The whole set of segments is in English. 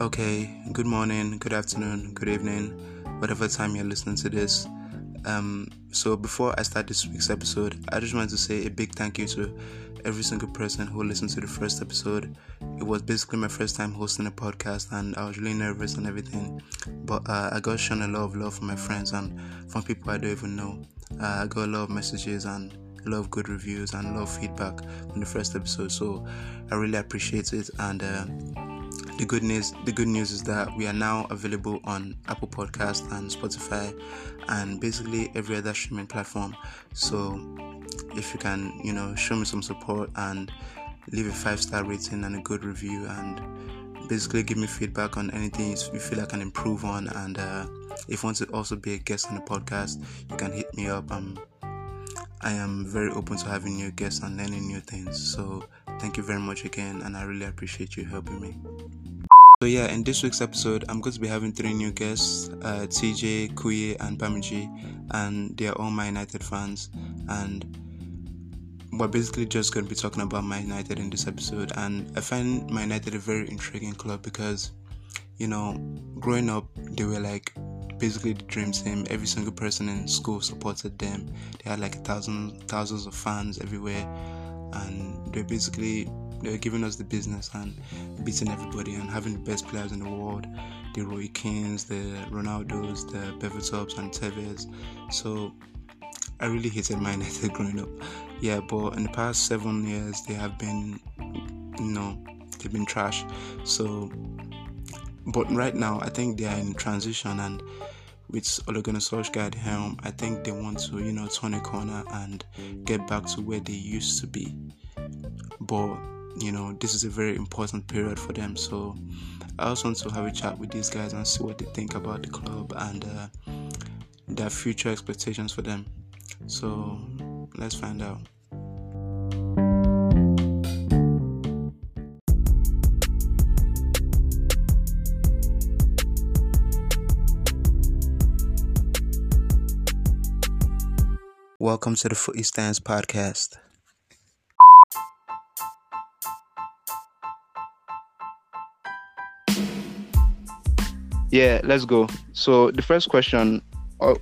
Okay, good morning, good afternoon, good evening, whatever time you're listening to this. Um, so before I start this week's episode, I just wanted to say a big thank you to every single person who listened to the first episode. It was basically my first time hosting a podcast, and I was really nervous and everything. But uh, I got shown a lot of love from my friends and from people I don't even know. Uh, I got a lot of messages and of good reviews and love feedback on the first episode. So I really appreciate it and. Uh, the good news the good news is that we are now available on Apple Podcast and Spotify and basically every other streaming platform. So if you can, you know, show me some support and leave a five star rating and a good review and basically give me feedback on anything you feel I can improve on and uh, if you want to also be a guest on the podcast, you can hit me up. Um, I am very open to having new guests and learning new things. So thank you very much again, and I really appreciate you helping me. So yeah, in this week's episode, I'm going to be having three new guests: uh, TJ, Kuye, and Bamiji, and they are all Man United fans. And we're basically just going to be talking about Man United in this episode. And I find Man United a very intriguing club because, you know, growing up, they were like basically the dream team. Every single person in school supported them. They had like thousands, thousand, thousands of fans everywhere, and they basically they were giving us the business and beating everybody and having the best players in the world the Roy Keanes, the Ronaldos, the Berbatovs, and Tevez. So I really hated Man United growing up. Yeah, but in the past seven years, they have been, you know, they've been trash. So, but right now, I think they are in transition and with Ole Gunnar helm, I think they want to, you know, turn a corner and get back to where they used to be. But you know this is a very important period for them so i also want to have a chat with these guys and see what they think about the club and uh, their future expectations for them so let's find out Welcome to the Footy Stands podcast. Yeah, let's go. So the first question,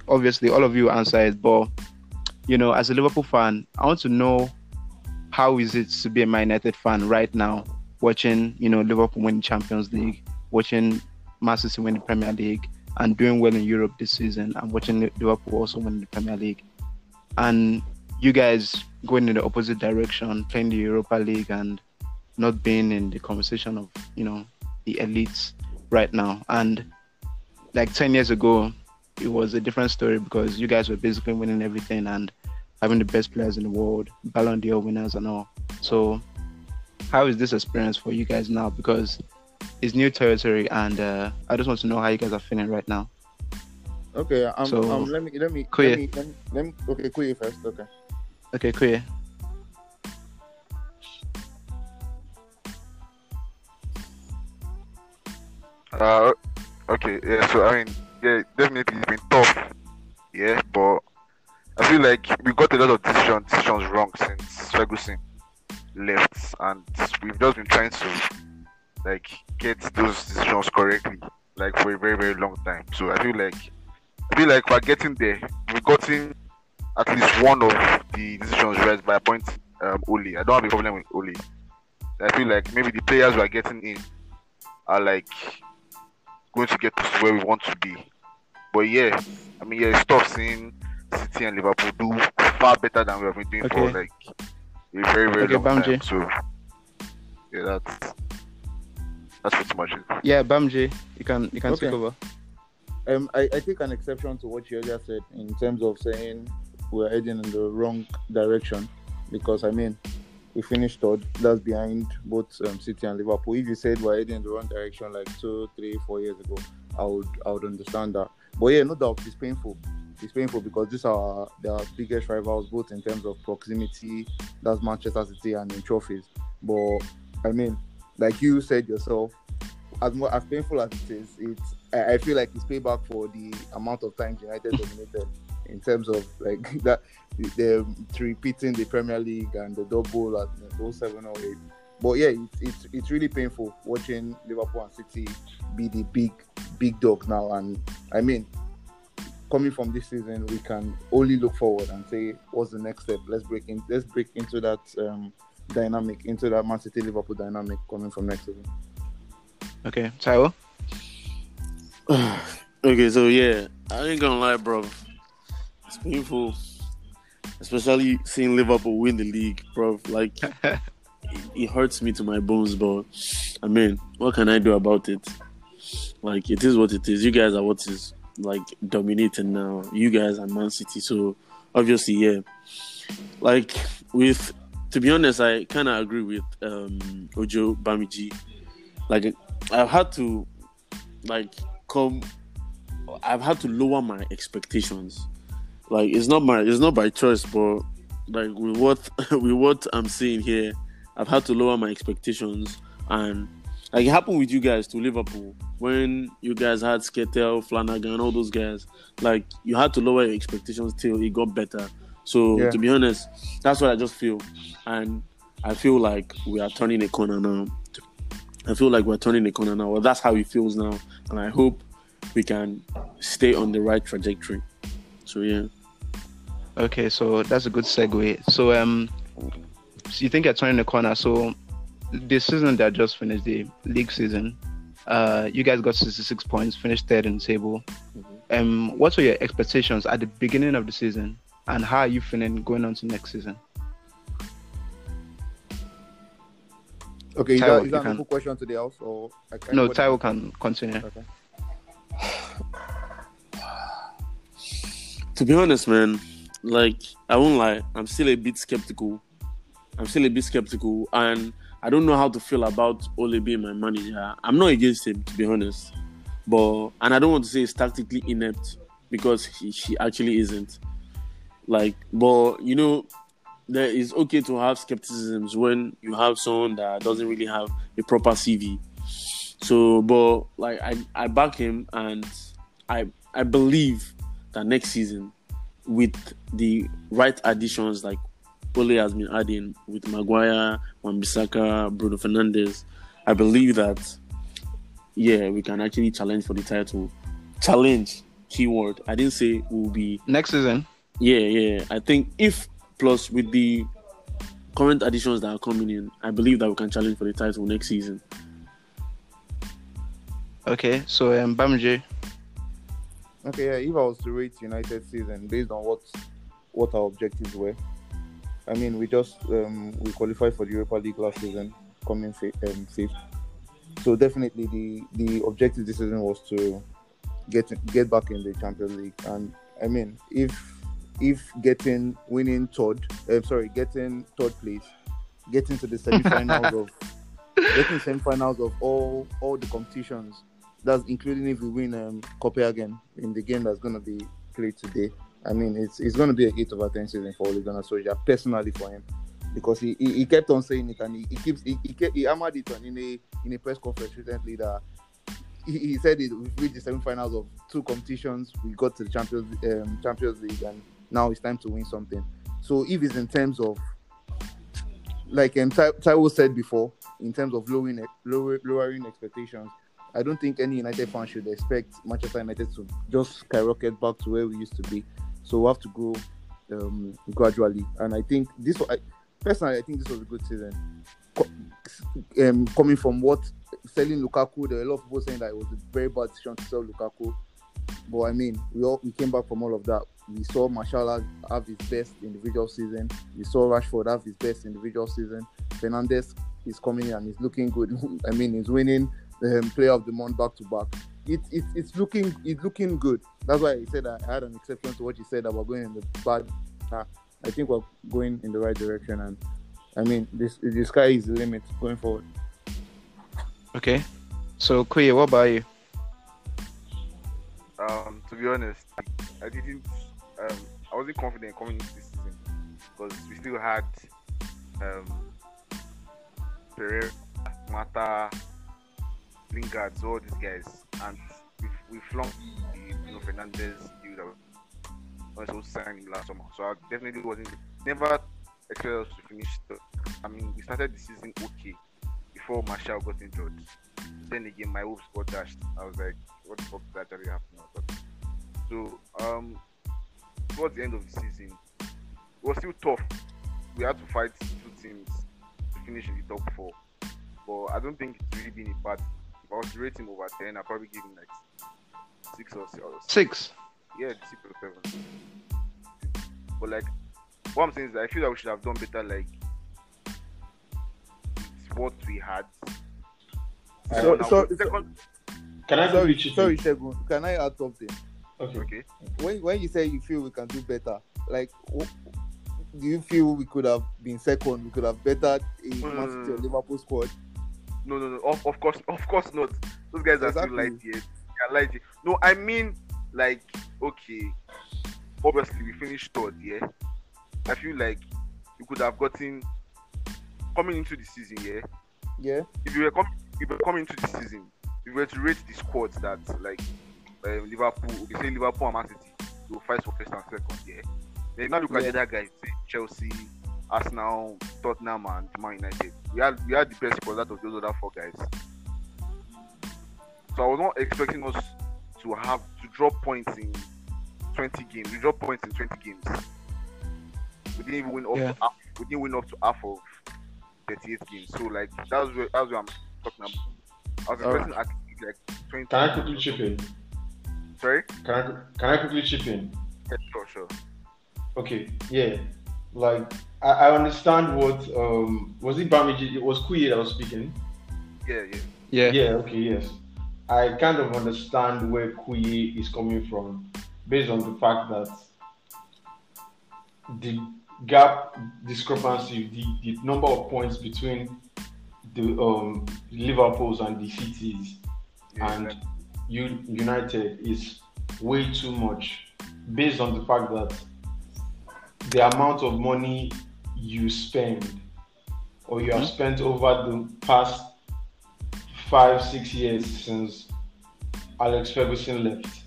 obviously, all of you answer it, but you know, as a Liverpool fan, I want to know how is it to be a Man United fan right now, watching you know Liverpool win the Champions League, watching Man City win the Premier League, and doing well in Europe this season, and watching Liverpool also win the Premier League, and you guys going in the opposite direction, playing the Europa League and not being in the conversation of you know the elites right now, and like 10 years ago, it was a different story because you guys were basically winning everything and having the best players in the world, Ballon d'Or winners and all. So, how is this experience for you guys now? Because it's new territory, and uh, I just want to know how you guys are feeling right now. Okay, um, so, um, let me let me, Kuye. let me let me let me okay, Kuye first. Okay. Okay, Kuye. Uh, Okay, yeah, so I mean, yeah, definitely it's been tough. Yeah, but I feel like we got a lot of decisions decisions wrong since Ferguson left, and we've just been trying to like get those decisions correctly, like for a very very long time. So I feel like I feel like we're getting there. We've gotten at least one of the decisions right by appointing um, Ole. I don't have a problem with Ole. I feel like maybe the players we're getting in are like going to get us to where we want to be. But yeah, I mean, yeah, it's tough seeing City and Liverpool do far better than we have been doing okay. for like a very, very okay, long Bamji. time. So yeah, that's that's pretty much it. Yeah, Bamji, you can you can okay. take over. Um, I, I take an exception to what you just said in terms of saying we're heading in the wrong direction because I mean we finished third. That's behind both um, City and Liverpool. If you said we're heading in the wrong direction like two, three, four years ago, I would I would understand that. But yeah, no doubt it's painful. It's painful because these are their biggest rivals, both in terms of proximity, that's Manchester City, and in trophies. But I mean, like you said yourself, as more as painful as it is, it's I, feel like it's payback for the amount of times United dominated in terms of like that the repeating the Premier League and the double at 07 or 08. But yeah, it's, it's it's really painful watching Liverpool and City be the big big dogs now. And I mean, coming from this season, we can only look forward and say, what's the next step? Let's break in. Let's break into that um, dynamic, into that Man City Liverpool dynamic coming from next season. Okay, Taiwo. okay, so yeah, I ain't gonna lie, bro. It's painful, especially seeing Liverpool win the league, bro. Like, it, it hurts me to my bones, but I mean, what can I do about it? Like, it is what it is. You guys are what is like dominating now. You guys are Man City, so obviously, yeah. Like with, to be honest, I kind of agree with um, Ojo Bamiji. Like I've had to, like, come. I've had to lower my expectations. Like it's not my, it's not by choice, but like with what with what I'm seeing here, I've had to lower my expectations and like it happened with you guys to Liverpool when you guys had Skrtel, Flanagan, all those guys. Like you had to lower your expectations till it got better. So yeah. to be honest, that's what I just feel, and I feel like we are turning a corner now. I feel like we're turning a corner now. Well, that's how it feels now, and I hope we can stay on the right trajectory. So yeah. Okay, so that's a good segue. So um, so you think you're turning the corner. So the season that just finished, the league season, uh, you guys got 66 points, finished third in the table. Mm-hmm. Um, what were your expectations at the beginning of the season, and how are you feeling going on to next season? Okay, is Taiwo, that, is that a can... question to the house, or no? Taiwo can continue. Okay. to be honest, man, like I won't lie, I'm still a bit skeptical. I'm still a bit skeptical, and I don't know how to feel about Ole being my manager. I'm not against him, to be honest. But and I don't want to say he's tactically inept because he, he actually isn't. Like, but you know, there is okay to have skepticisms when you have someone that doesn't really have a proper CV. So, but like I, I back him and I I believe that next season with the right additions like Ole has been adding with Maguire, Wan-Bissaka, Bruno Fernandes, I believe that yeah, we can actually challenge for the title. Challenge, keyword. I didn't say we'll be next season. Yeah, yeah. I think if plus with the current additions that are coming in, I believe that we can challenge for the title next season. Okay, so um, Bamji. Okay, yeah. If I was to rate United season based on what what our objectives were, I mean, we just um, we qualified for the Europa League last season, coming um, fifth. So definitely the the objective this season was to get get back in the Champions League. And I mean, if if getting winning third, uh, sorry, getting third place, getting to the semi-finals of getting semi-finals of all all the competitions, that's including if we win um, Copenhagen in the game that's going to be played today. I mean, it's it's going to be a hit over 10 season for Ole Gunnar Solskjaer, personally for him, because he, he, he, kept on saying it and he, he keeps he, he, kept, he hammered it on in a in a press conference recently that he, he said it we reached the semi-finals of two competitions, we got to the Champions um, Champions League, and now it's time to win something. So if it's in terms of like um, Taiwo said before, in terms of lowering lower, lowering expectations, I don't think any United fan should expect Manchester United to just skyrocket back to where we used to be. So we have to go um, gradually. And I think this, I, personally, I think this was a good season. Um, coming from what selling Lukaku, there were a lot of people saying that it was a very bad decision to sell Lukaku. But I mean, we all we came back from all of that. We saw Martial have his best individual season. We saw Rashford have his best individual season. Fernandes is coming and he's looking good. I mean, he's winning the um, Player of the Month back to back it, it, it's looking it's looking good. That's why I said I had an exception to what you said about going in the bad. Uh, I think we're going in the right direction, and I mean this the sky is the limit going forward. Okay, so Kuye, what about you? Um, to be honest, I didn't. Um, I wasn't confident coming into this season because we still had um, Pereira, Mata, Lingard, all these guys, and we we flunked the Bruno Fernandes deal that was supposed to sign him last summer. So I definitely wasn't never expected us to finish. The, I mean, we started the season okay before Martial got injured. Then again, my hopes got dashed. I was like, what the fuck is actually happening? So, um, towards the end of the season, it was still tough. We had to fight two teams to finish in the top four. But I don't think it's really been a bad. If I was to rate him over 10, I'd probably give him like six or six. Six. yeah, six or seven. But like, what I'm saying is, that I feel that we should have done better. Like, it's what we had. So- Now, so- second, Can I Sorry, quickly sorry, in? Shegun. Can I add something? Okay. okay. When when you say you feel we can do better, like, do you feel we could have been second? We could have bettered a Man City or Mm. Liverpool squad. No, no, no. Of, of course, of course not. Those guys are Exactly. still light yet. They are light yet. No, I mean, like, okay. Obviously, we finished third. Yeah. I feel like you could have gotten coming into the season. Yeah. Yeah. if you were com- if you were coming into the season, if you were to rate the squads that like uh, Liverpool, we say Liverpool and Man City will fight for first and second, yeah. Then now look at Yeah. the other guys, say Chelsea, Arsenal, Tottenham, and Man United. We had we had the best squad out of those other four guys. So I was not expecting us to have to drop points in 20 games. We dropped points in 20 games. We didn't even win up Yeah. to half. We didn't win up to half of 38 games. So like that's where that's where I'm talking about. I was Alright. expecting at like 20. Can I quickly chip in? Sorry? Can I can I quickly chip in? Yeah, sure, sure. Okay, yeah. Like I, I understand what um was it Bamiji? It was Kuye that was speaking. Yeah, yeah. Yeah. Yeah, okay, yes. I kind of understand where Kuye is coming from based on the fact that the gap discrepancy, the, the number of points between the um, Liverpools and the cities yeah and like- U- United is way too much based on the fact that the amount of money you spend or you have hmm? spent over the past five, six years since Alex Ferguson left.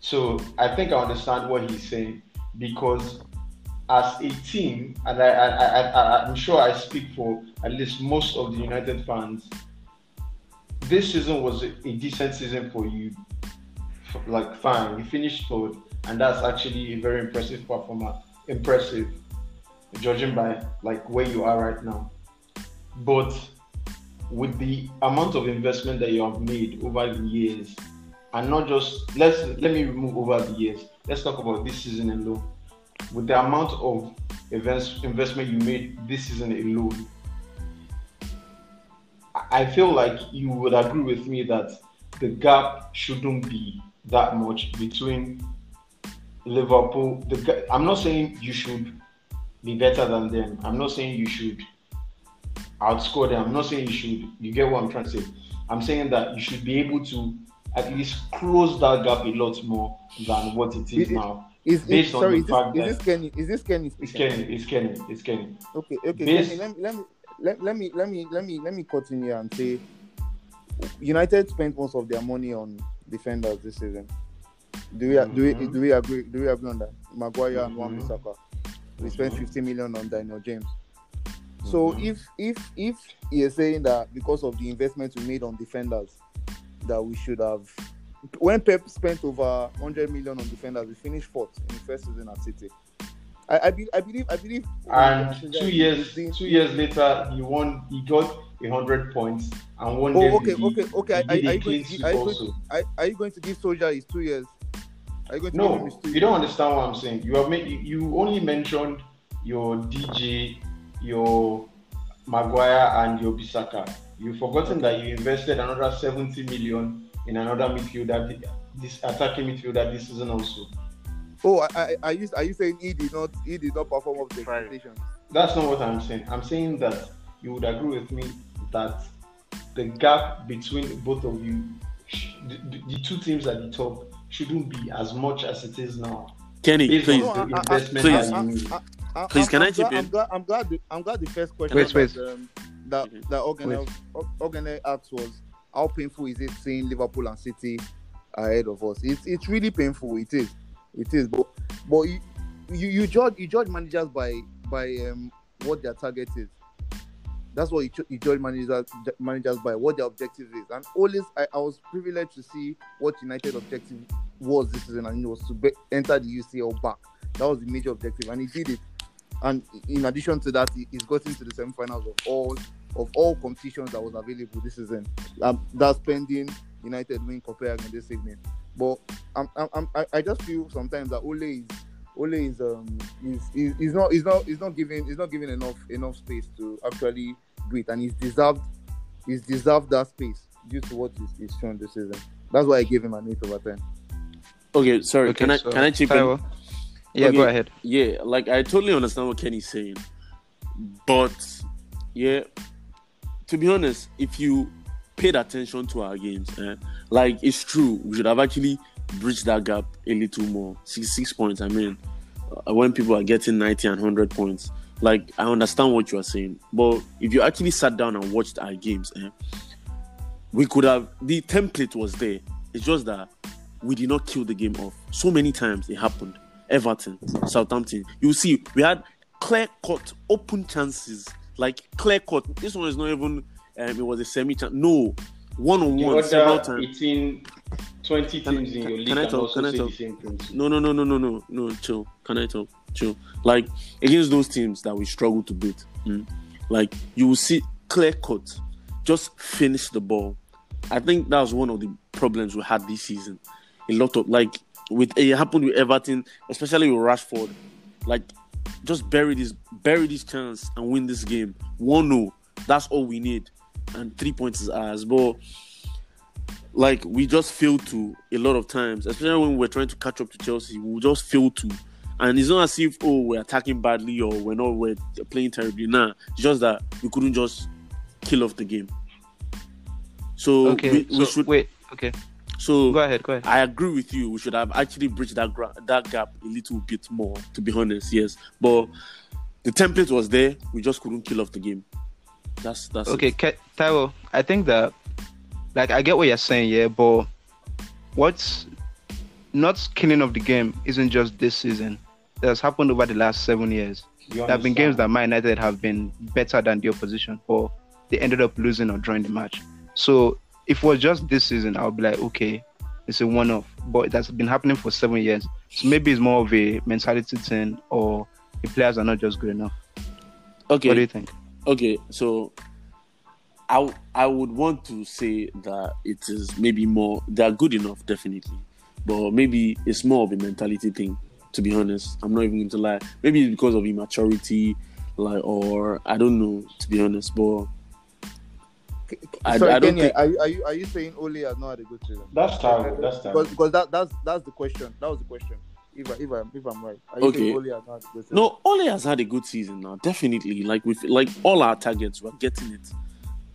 So I think I understand what he's saying because as a team, and I, I, I, I, I'm sure I speak for at least most of the United fans, this season was a, decent season for you. Like, fine, you finished third, and that's actually a very impressive performance. Impressive, judging by like where you are right now. But with the amount of investment that you have made over the years, and not just let's let me remove over the years. Let's talk about this season alone. With the amount of events investment you made this season alone, I feel like you would agree with me that the gap shouldn't be that much between Liverpool. The, I'm not saying you should be better than them. I'm not saying you should outscore them. I'm not saying you should. You get what I'm trying to say. I'm saying that you should be able to at least close that gap a lot more than what it is It- now. Is, Based is on sorry, the is this, fact is that- this Kenny? Is this Kenny It's? Kenny. It's Kenny. It's Kenny. Okay, okay. Based- Kenny, let me let me let, let me let me let me let me continue and say United spent most of their money on defenders this season. Do we do we Mhm. do we agree do we agree on that? Maguire and Wan Mhm. Bissaka. We spent Mhm. 50 million on Daniel James. So Mhm. if if if he is saying that because of the investment we made on defenders, that we should have when Pep spent over 100 million on defenders, we finished fourth in the first season at City. I, I, be, I believe I believe And two years, two years later, he won. He got hundred points and won. Oh, okay, okay, okay. Are, are you going to give, are, you going, also. are, are you going to give Solskjaer his two years? Are you going to give him No, his two you don't understand what I'm saying. You have made you, you only mentioned your DJ, your Maguire, and your Bissaka. You've forgotten that you invested another 70 million in another midfielder, thi- this attacking midfielder this season also. Oh, I, I, are you are you saying he did not he did not perform up to Five. expectations? That's not what I'm saying. I'm saying that you would agree with me that the gap between both of you, the, the, the two teams at the top, shouldn't be as much as it is now. Kenny, Based please. on the I- I- investment please. that you made. I, Please, can I'm I chip glad, in? I'm glad, I'm glad, the, I'm glad the first question Wait, wait. that, um, that, Mhm. that Organel, Organel asked was, how painful is it seeing Liverpool and City ahead of us? It's, it's really painful. It is. It is. But but you, you you judge you judge managers by by um what their target is. That's what you, you judge managers managers by what their objective is. And always, I, I was privileged to see what United objective was this season, and it was to be, enter the UCL back. That was the major objective, and he did it. And in addition to that, he, he's got into the semi-finals of all of all competitions that was available this season. Um, that's pending United win Copenhagen this evening. But I'm, I'm, I'm, I- I just feel sometimes that Ole is Ole is um is, is, is not is not is not giving is not giving enough enough space to actually do it, and he's deserved he's deserved that space due to what he's, he's shown this season. That's why I gave him an eight over ten. Okay, sorry. Okay, can I so, can I chip in? Yeah, Okay. go ahead. Yeah, like I totally understand what Kenny's saying, but yeah, to be honest, if you paid attention to our games, eh, like it's true, we should have actually bridged that gap a little more. Six six points. I mean, uh, when people are getting ninety and hundred points, like I understand what you are saying, but if you actually sat down and watched our games, eh, we could have the template was there. It's just that we did not kill the game off. So many times it happened. Everton, Southampton. You see, we had clear cut open chances, like clear cut. This one is not even. Um, it was a semi chance. No, one on one several times. 18, 20 Can I- teams in your can- league can I talk? Can I talk? the same thing. too. No, no, no, no, no, no, no. Chill. Can I talk? Chill. Like against those teams that we struggle to beat, mm, like you will see clear cut, just finish the ball. I think that was one of the problems we had this season. A lot of like with it happened with Everton, especially with Rashford. Like just bury this, bury this chance and win this game. One 0 That's all we need, and three points is ours. But like we just fail to a lot of times, especially when we're trying to catch up to Chelsea, we just fail to. And it's not as if oh we're attacking badly or we're not we're playing terribly. Nah, it's just that we couldn't just kill off the game. So Okay, we, we so should. wait. Okay, So go ahead. Go ahead. I agree with you. We should have actually bridged that gra- that gap a little bit more. To be honest, yes. But the template was there. We just couldn't kill off the game. That's that's Okay, It. Ke- Taiwo, I think that, like, I get what you're saying, yeah, but what's not killing of the game isn't just this season. It has happened over the last seven years. You There have been games that understand? Man United have been better than the opposition, but they ended up losing or drawing the match. So if it was just this season, I'll be like, okay, it's a one-off. But that's been happening for seven years. So maybe it's more of a mentality thing, or the players are not just good enough. Okay. What do you think? Okay, so I, I would want to say that it is maybe more they are good enough, definitely, but maybe it's more of a mentality thing. To be honest, I'm not even going to lie. Maybe it's because of immaturity, like or I don't know. To be honest, but I- Sorry, I don't Kenny, think- are, you- are you are you saying Ole has not had a good season? That's terrible. That's Because, because that that's that's the question. That was the question. If I, if I if I'm right, are you Okay. Ole has had a good season? no, Ole has had a good season now. Definitely, like with like all our targets, we're getting it.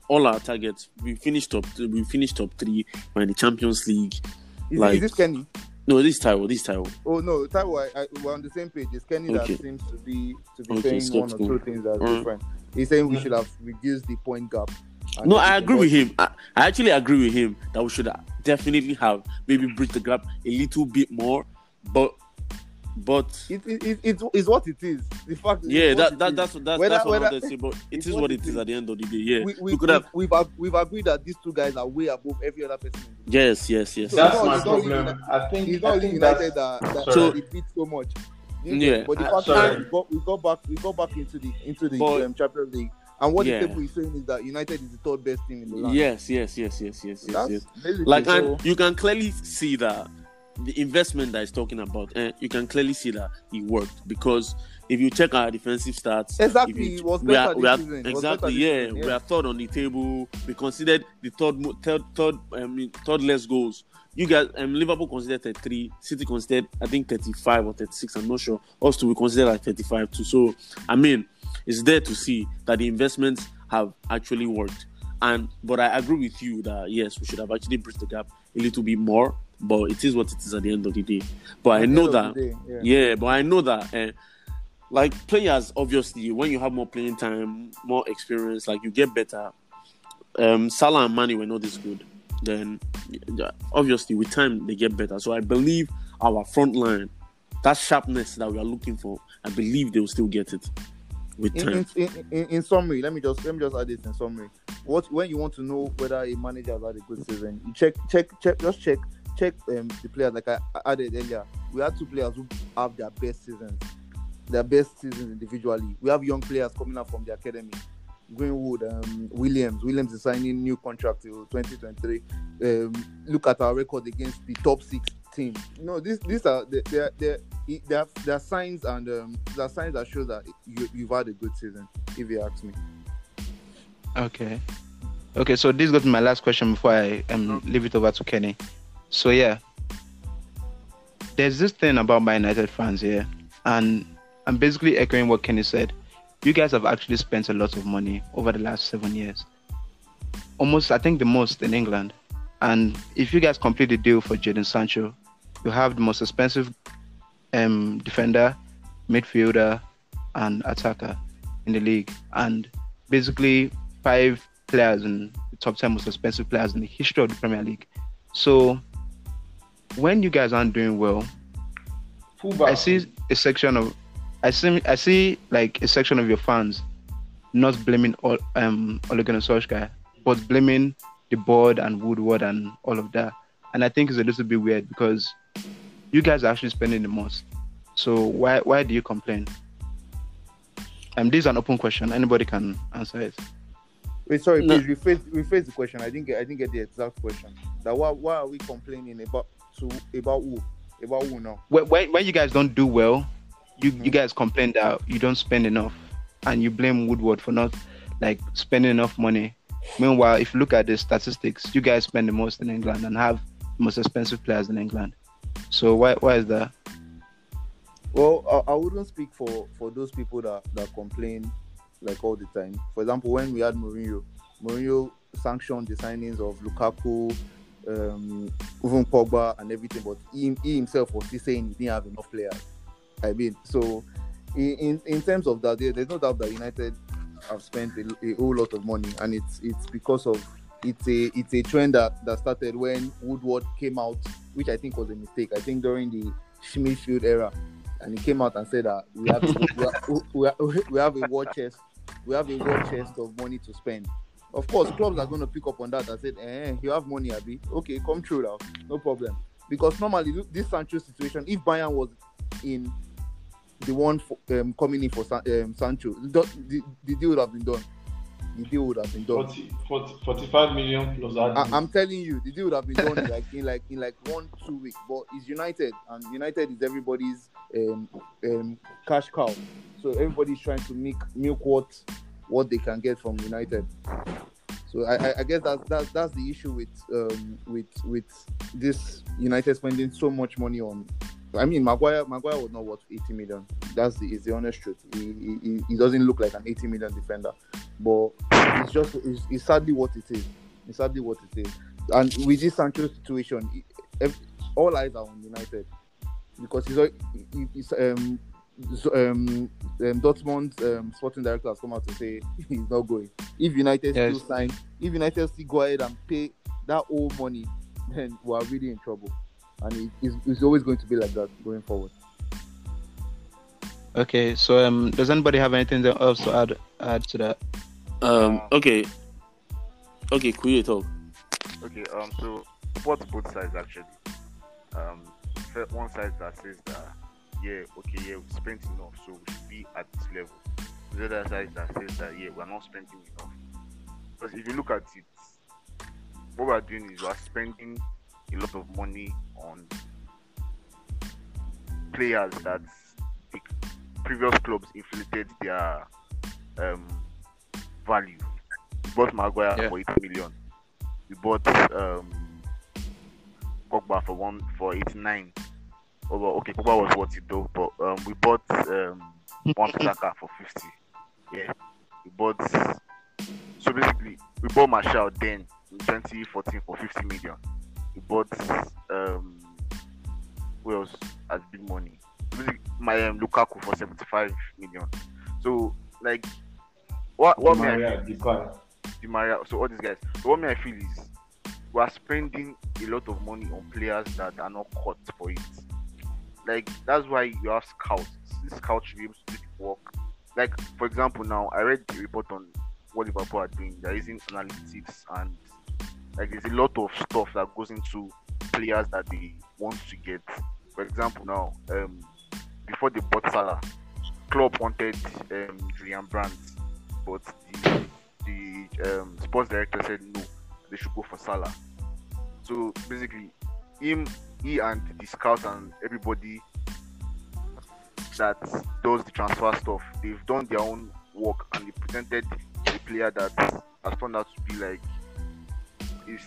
All our targets, we finished top. We finished top three. We're in the Champions League. Is, like- is this Kenny? No, this Taiwo, this Taiwo. Oh no, Taiwo, I, I, we're on the same page. It's Kenny Okay. that seems to be to be Okay, saying one or two things that are Alright. different. He's saying we mm. should have reduced the point gap. No, I agree with him. I, I actually agree with him that we should definitely have maybe bridge the gap a little bit more. But, but It, it, it, it's, it's what it is. The fact is yeah, it's what that, that is. that's that's Whether- that's what I whether- wanted to say. But it's what what it it is is. at the end of the day. Yeah, we, we, we could have. we've, ag- we've agreed that these two guys are way above every other person. in the. Yes, yes, yes. So That's not- my it's not problem. I think It's not think United that, that, sorry. that beat so much. Yeah. But the Uh, fact sorry. is we got, we got back we got back into the into the But- um, Champions League. And what Yeah. the table is saying is that United is the third best team in the land. Yes, yes, yes, yes, yes, yes, yes. Like, so- and you can clearly see that the investment that he's talking about, eh, you can clearly see that it worked because if you check our defensive stats, Exactly, you- it was we are, better we are season. Exactly, better this yeah, we are third on the table. We considered the third, third, third, I mean, third less goals. You guys, um, Liverpool considered 33, City considered, I think 35 or 36. I'm not sure. Us too, we consider like 35 too. So, I mean, it's there to see that the investments have actually worked. And but I agree with you that yes, we should have actually bridged the gap a little bit more. But it is what it is at the end of the day. But I At the know that day, yeah. yeah, but I know that uh, like players, obviously, when you have more playing time, more experience, like you get better. Um, Salah and Mane were not this good. Then, obviously, with time they get better. So I believe our front line, that sharpness that we are looking for, I believe they will still get it with time. in, in, in, in summary, let me just let me just add this in summary. What when you want to know whether a manager has had a good season, you check check check just check check um, the players like I, added earlier. We have two players who have their best seasons, their best seasons individually. We have young players coming out from the academy. Greenwood, um, Williams. Williams is signing new contract till 2023. Um, look at our record against the top six team. No, these these are they they they there are, there are signs and um, there are signs that show that you you've had a good season. If you ask me. Okay. Okay, so this got my last question before I um, leave it over to Kenny. So yeah, there's this thing about Man United fans here, and I'm basically echoing what Kenny said. You guys have actually spent a lot of money over the last seven years, almost I think the most in England. And if you guys complete the deal for Jadon Sancho, you have the most expensive um, defender, midfielder, and attacker in the league, and basically five players in the top 10 most expensive players in the history of the Premier League. So when you guys aren't doing well, Fullback. I see a section of I see I see like a section of your fans not blaming all um Ole Gunnar Solskjaer, but blaming the board and Woodward and all of that. And I think it's a little bit weird because you guys are actually spending the most. So why why do you complain? Um, this is an open question. Anybody can answer it. Wait, sorry, No. please rephrase rephrase the question. I didn't get I didn't get the exact question. That why why are we complaining about about who about who now? when, when when you guys don't do well, you you mm-hmm. guys complain that you don't spend enough, and you blame Woodward for not like spending enough money. Meanwhile, if you look at the statistics, you guys spend the most in England and have the most expensive players in England. So why why is that? Well, I, I wouldn't speak for for those people that that complain like all the time. For example, when we had Mourinho, Mourinho sanctioned the signings of Lukaku, um, even Pogba and everything, but he, he himself was still saying he didn't have enough players. I mean, so in in, terms of that, there, there's no doubt that United have spent a, a whole lot of money, and it's it's because of it's a it's a trend that, that started when Woodward came out, which I think was a mistake. I think during the Schmidfield era, and he came out and said that we have we, have, we, have, we have a war chest, we have a war chest of money to spend. Of course, clubs are going to pick up on that and said, "Eh, you have money, Abi. Okay, come through now, no problem." Because normally look, this Sancho situation, if Bayern was in the one for, um, coming in for San, um, Sancho, the, the, the deal would have been done. The deal would have been done. 40, 40, 45 million plus. I, I'm telling you, the deal would have been done in like in like in like one two weeks. But it's United, and United is everybody's um, um, cash cow. So everybody's trying to make milk what what they can get from United. So I, I, guess that's that's that's the issue with um, with with this United spending so much money on. I mean, Maguire Maguire was not worth 80 million. That's the is the honest truth. He, he, he doesn't look like an 80 million defender, but it's just it's, it's sadly what it is. It's sadly what it is. And with this Sancho situation, all eyes are on United because he's, he's um, um, um Dortmund um, sporting director has come out to say he's not going. If United Yes. still sign, if United still go ahead and pay that old money, then we are really in trouble. And it, it's, it's always going to be like that going forward. Okay, so um, does anybody have anything else to add add to that? Um, okay. Okay, Kuye talk. Okay, um, so support both sides actually. Um, one side that says that yeah, okay, yeah, we spent enough, so we should be at this level. The other side that says that yeah, we're not spending enough. Because if you look at it, what we're doing is we're spending a lot of money on players that the previous clubs inflated their um, value. We bought Maguire Yeah. for 8 million. We bought um, Pogba for one for 89. Oh, well, okay, Pogba was worth it though, but um, we bought um, one Saka for 50. Yeah, we bought. So basically, we bought Martial then in 2014 for 50 million. We bought um, who else has big money? My um, Lukaku for 75 million. So like, what what may I Maria Depay. Di Maria, so all these guys. So what me I feel is we are spending a lot of money on players that are not cut for it. Like that's why you have scouts. This scout should be able to do the work. Like for example, now I read the report on what Liverpool are doing. They're using analytics and like there's a lot of stuff that goes into players that they want to get. For example, now um, before they bought Salah, club wanted um, Julian Brandt, but the the um, sports director said no, they should go for Salah. So basically, him, he, and the scouts and everybody that does the transfer stuff, they've done their own work and they presented a player that has turned out to be like is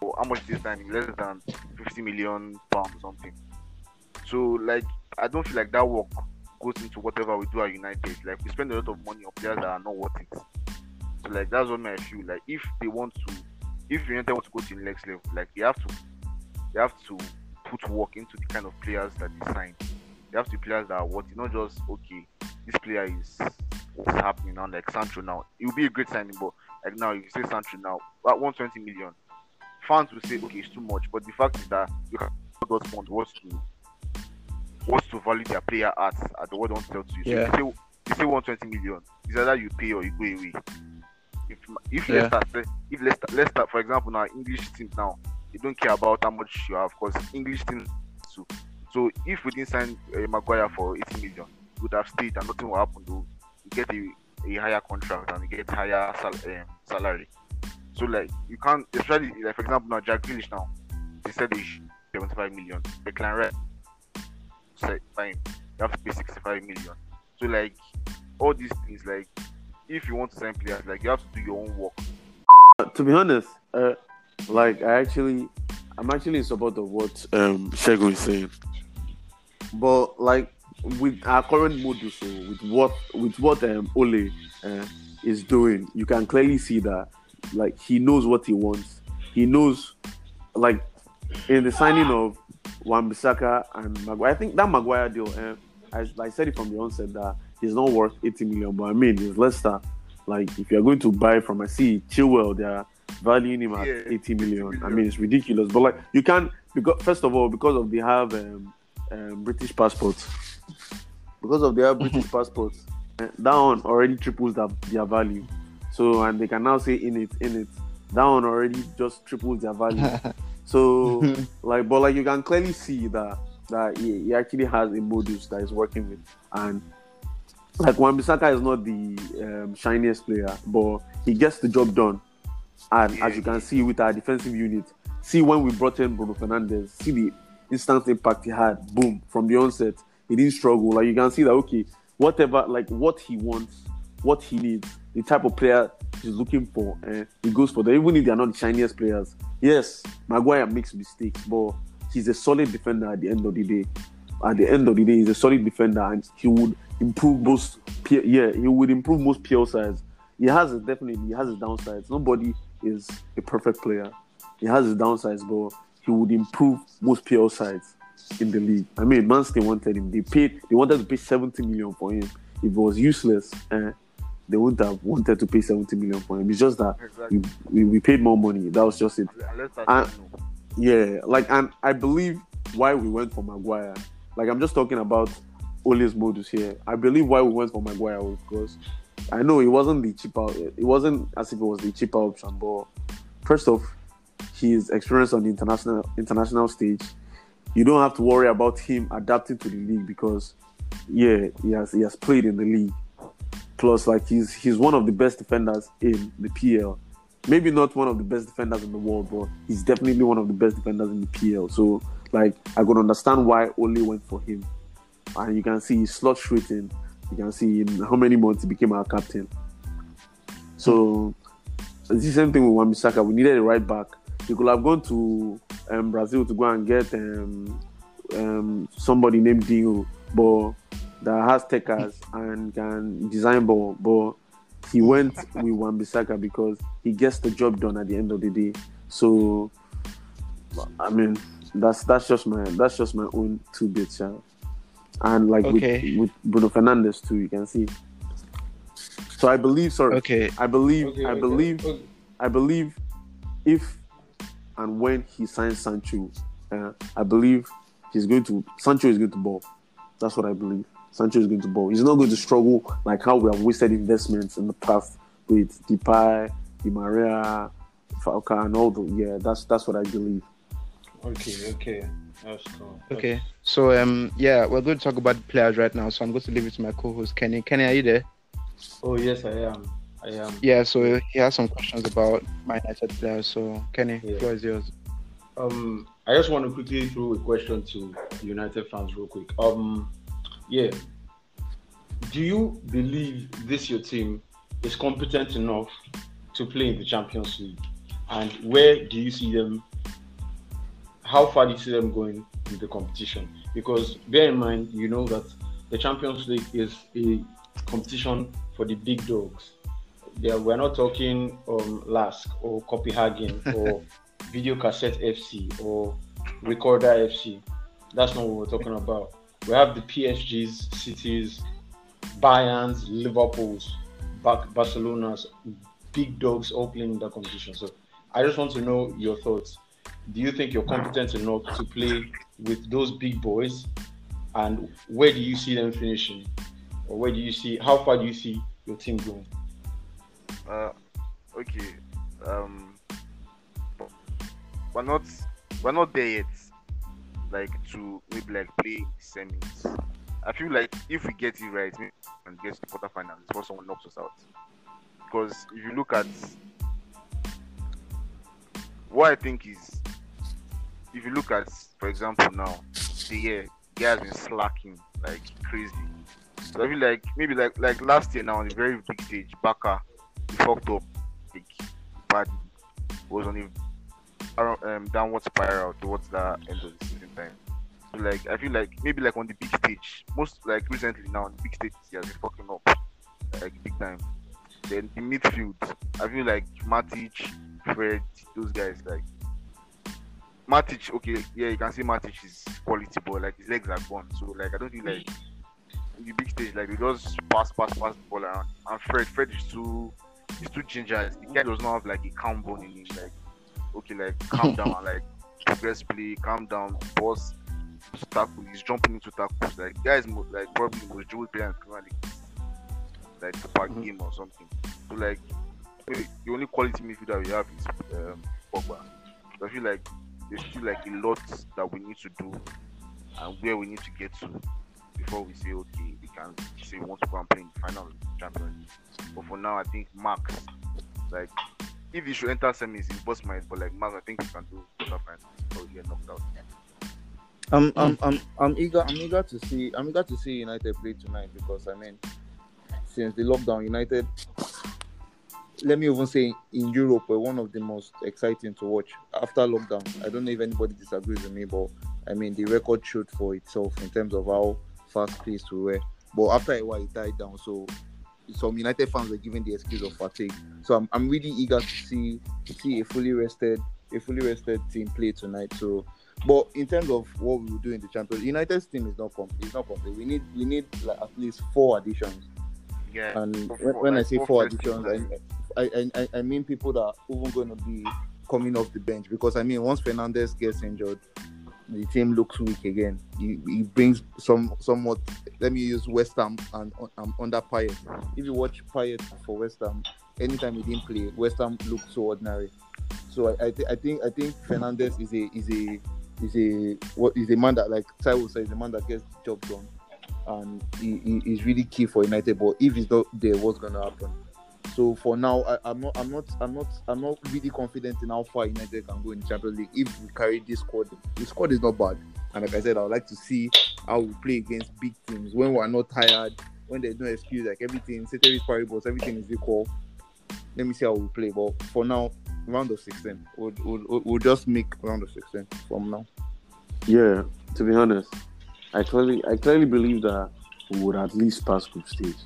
how much this time less than 50 million pounds or something. So like I don't feel like that work goes into whatever we do at United. Like we spend a lot of money on players that are not worth it. So like that's what I feel. Like if they want to if United want to go to the next level, like they have to they have to put work into the kind of players that they sign. They have to be players that are worth it, not just okay, this player is what's happening now, like Sancho now. It will be a great signing, but like now you say Sancho now at 120 million, fans will say okay, it's too much. But the fact is that you can Dortmund wants to wants to value their player at at the word don't tell to you. So Yeah. you say you say 120 million, it's either you pay or you go away. If if Yeah. Leicester say- if Leicester, Leicester for example now English teams now they don't care about how much you have because English teams too. So if we didn't sign uh, Maguire for 80 million, we would have stayed and nothing will happen though. You get a, a higher contract and you get higher sal- um, salary. So like you can't especially like for example now Jack Grealish now they said they should 75 million. Declan Rice said fine you have to pay 65 million. So like all these things like if you want to sign players like you have to do your own work. to be honest, uh, like I actually, I'm actually in support of what um Shegun is saying. But like with our current modus, so with what with what um Ole uh, is doing, you can clearly see that like he knows what he wants. He knows, like in the signing of Wan-Bissaka and Maguire. I think that Maguire deal. Uh, I, I said it from the onset that he's not worth 80 million, but I mean, he's Leicester. Like if you're going to buy from, I see Chilwell, they're valuing him at Yeah, 80 million. 80 I mean, it's ridiculous. But like you can't because first of all, because of they have um, um, British passports, because of they have British passports, uh, that one already triples their, their value. So and they can now say in it, in it. That one already just triples their value. so like, but like you can clearly see that that he, he actually has a modus that he's working with, and like Wan-Bissaka is not the um, shiniest player, but he gets the job done. And as you can see with our defensive unit, see when we brought in Bruno Fernandes, see the instant impact he had. Boom from the onset, he didn't struggle. Like you can see that okay, whatever like what he wants, what he needs, the type of player he's looking for, and he goes for them. Even if they are not the shiniest players, yes, Maguire makes mistakes, but he's a solid defender at the end of the day. At the end of the day, he's a solid defender, and he would improve most. Yeah, he would improve most PL sides. He has his, definitely he has his downsides. Nobody is a perfect player. He has his downsides, but he would improve most PL sides in the league. I mean, Man City wanted him. They paid. They wanted to pay 70 million for him. If it was useless, eh, they wouldn't have wanted to pay 70 million for him. It's just that Exactly. we, we, we paid more money. That was just it. Unless I don't know. Yeah, like, and I believe why we went for Maguire. Like, I'm just talking about Ole's modus here. I believe why we went for Maguire was because I know it wasn't the cheaper. It wasn't as if it was the cheaper option, but first off, his experience on the international international stage, you don't have to worry about him adapting to the league because, yeah, he has he has played in the league. Plus, like he's he's one of the best defenders in the PL maybe not one of the best defenders in the world, but he's definitely one of the best defenders in the PL. So, like, I could understand why Ole went for him. And you can see he's slot in. You can see in how many months he became our captain. So, it's the same thing with Wan-Bissaka. We needed a right back. He could have gone to um, Brazil to go and get um, um, somebody named Dinho, but that has takers and can design ball. But he went with Wan-Bissaka because he gets the job done at the end of the day. So, I mean, that's that's just my that's just my own two bits, yeah. And like Okay. with, with Bruno Fernandes too, you can see. So I believe, sorry, Okay. I believe, Okay, I okay, believe, okay. I believe, if and when he signs Sancho, uh, I believe he's going to Sancho is going to ball. That's what I believe. Sancho is going to ball. He's not going to struggle like how we have wasted investments in the past with Depay, Di Maria, Falcao, and all the yeah. That's that's what I believe. Okay, okay. That's cool. Okay. So um yeah, we're going to talk about players right now. So I'm going to leave it to my co-host Kenny. Kenny, are you there? Oh yes, I am. I am. Yeah. So he has some questions about my United players. So Kenny, Yeah. floor is yours. Um, I just want to quickly throw a question to United fans, real quick. Um, yeah. Do you believe this your team is competent enough to play in the Champions League? And where do you see them? How far do you see them going in the competition? Because bear in mind, you know that the Champions League is a competition for the big dogs. Yeah, we're not talking um, Lask or Copenhagen or Video Cassette FC or Recorder FC. That's not what we're talking about. We have the PSGs, Cities, Bayerns, Liverpools, Bar- Barcelona's, big dogs all playing in that competition. So I just want to know your thoughts. Do you think you're competent enough to play with those big boys? And where do you see them finishing? Or where do you see, how far do you see your team going? Uh, okay. Um, we're not we're not there yet. Like to maybe like play semis. I feel like if we get it right and get to quarterfinals before someone knocks us out. Because if you look at what I think is, if you look at, for example, now the year, guy has been slacking like crazy. So I feel like maybe like like last year now on a very big stage, Baka he fucked up like bad was on a um, downward spiral towards the end of the season time. So like I feel like maybe like on the big stage, most like recently now on the big stage he has been fucking up like big time. Then the midfield, I feel like Matic, Fred, those guys like Matic, okay, yeah, you can see Matic is quality, but like his legs are gone. So like I don't think like in the big stage, like they just pass, pass, pass the ball around. And Fred, Fred is too, he's too ginger. The guy does not have like a calm bone in him. Like, okay, like calm down like progress play, calm down, boss, tackle. He's jumping into tackles. Like, the guy is like probably the most dribble player in Premier League, like per Mhm. game or something. So like, the only quality midfielder we have is um, Pogba. So I feel like there's still like a lot that we need to do and where we need to get to before we say okay we can say we want to go and play in the final Champions. But for now I think Max like if he should enter semis he bust my but like Max I think he can do quarter final before we get knocked out. I'm, I'm, I'm, I'm eager. I'm eager to see. I'm eager to see United play tonight because I mean, since the lockdown, United. Let me even say in Europe, were one of the most exciting to watch after lockdown. I don't know if anybody disagrees with me, but I mean the record showed for itself in terms of how fast paced we were. But after a while, it died down. So some United fans were given the excuse of fatigue. So I'm, I'm really eager to see to see a fully rested a fully rested team play tonight. So but in terms of what we will do in the Champions, United's team is not complete. It's not complete. We need we need like at least four additions. Yeah. And when, when I say four additions, I, I, I I mean people that are even going to be coming off the bench because I mean once Fernandes gets injured, the team looks weak again. He, he brings some somewhat. Let me use West Ham and um, under Payet. If you watch Payet for West Ham, anytime he didn't play, West Ham looked so ordinary. So I I, th- I think I think Fernandes is a is a is a what is a man that like Taiwo said is a man that gets the job done, and he, he is really key for United. But if he's not there, what's gonna happen? So for now, I, I'm not, I'm not, I'm not, I'm not really confident in how far United can go in Champions League if we carry this squad. The squad is not bad, and like I said, I would like to see how we play against big teams when we're not tired, when there's no excuse, like everything, ceteris paribus, everything is equal. Let me see how we play. But for now, round of 16, we'll, we'll, we'll just make round of 16 from now. Yeah, to be honest, I clearly I clearly believe that we would at least pass group stage.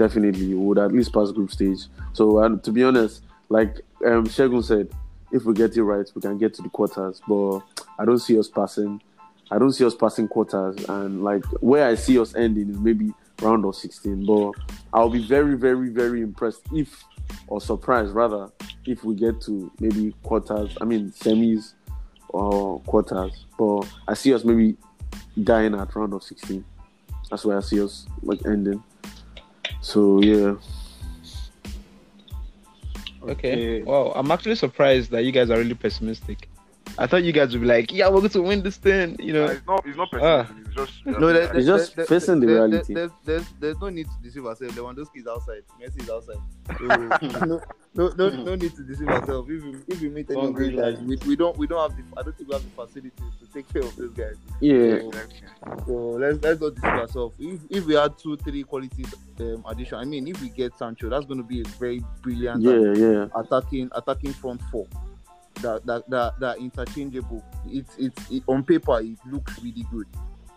Definitely, would at least pass group stage. So, to be honest, like um, Shegun said, if we get it right, we can get to the quarters. But I don't see us passing. I don't see us passing quarters. And like where I see us ending is maybe round of 16. But I'll be very, very, very impressed if, or surprised rather, if we get to maybe quarters. I mean semis or quarters, but I see us maybe dying at round of 16. That's where I see us like ending. So yeah, Okay. Wow, I'm actually surprised that you guys are really pessimistic. I thought you guys would be like, yeah, we're going to win this thing, you Uh, know. it's not. It's not Ah. It's just. No, there, It's just there, facing the there, reality. There, there's, there's, there's no need to deceive ourselves. Lewandowski is outside. Messi is outside. No, no, no, no need to deceive ourselves. If we, if we meet any of these guys, we, we don't we don't have the I don't think we have the facilities to take care of those guys. yeah. So, so let's let's not deceive ourselves. If if we had two three quality um, addition, I mean, if we get Sancho, that's going to be a very brilliant Yeah, yeah. attacking attacking front four that that that, that interchangeable. It's it's it, on paper it looks really good.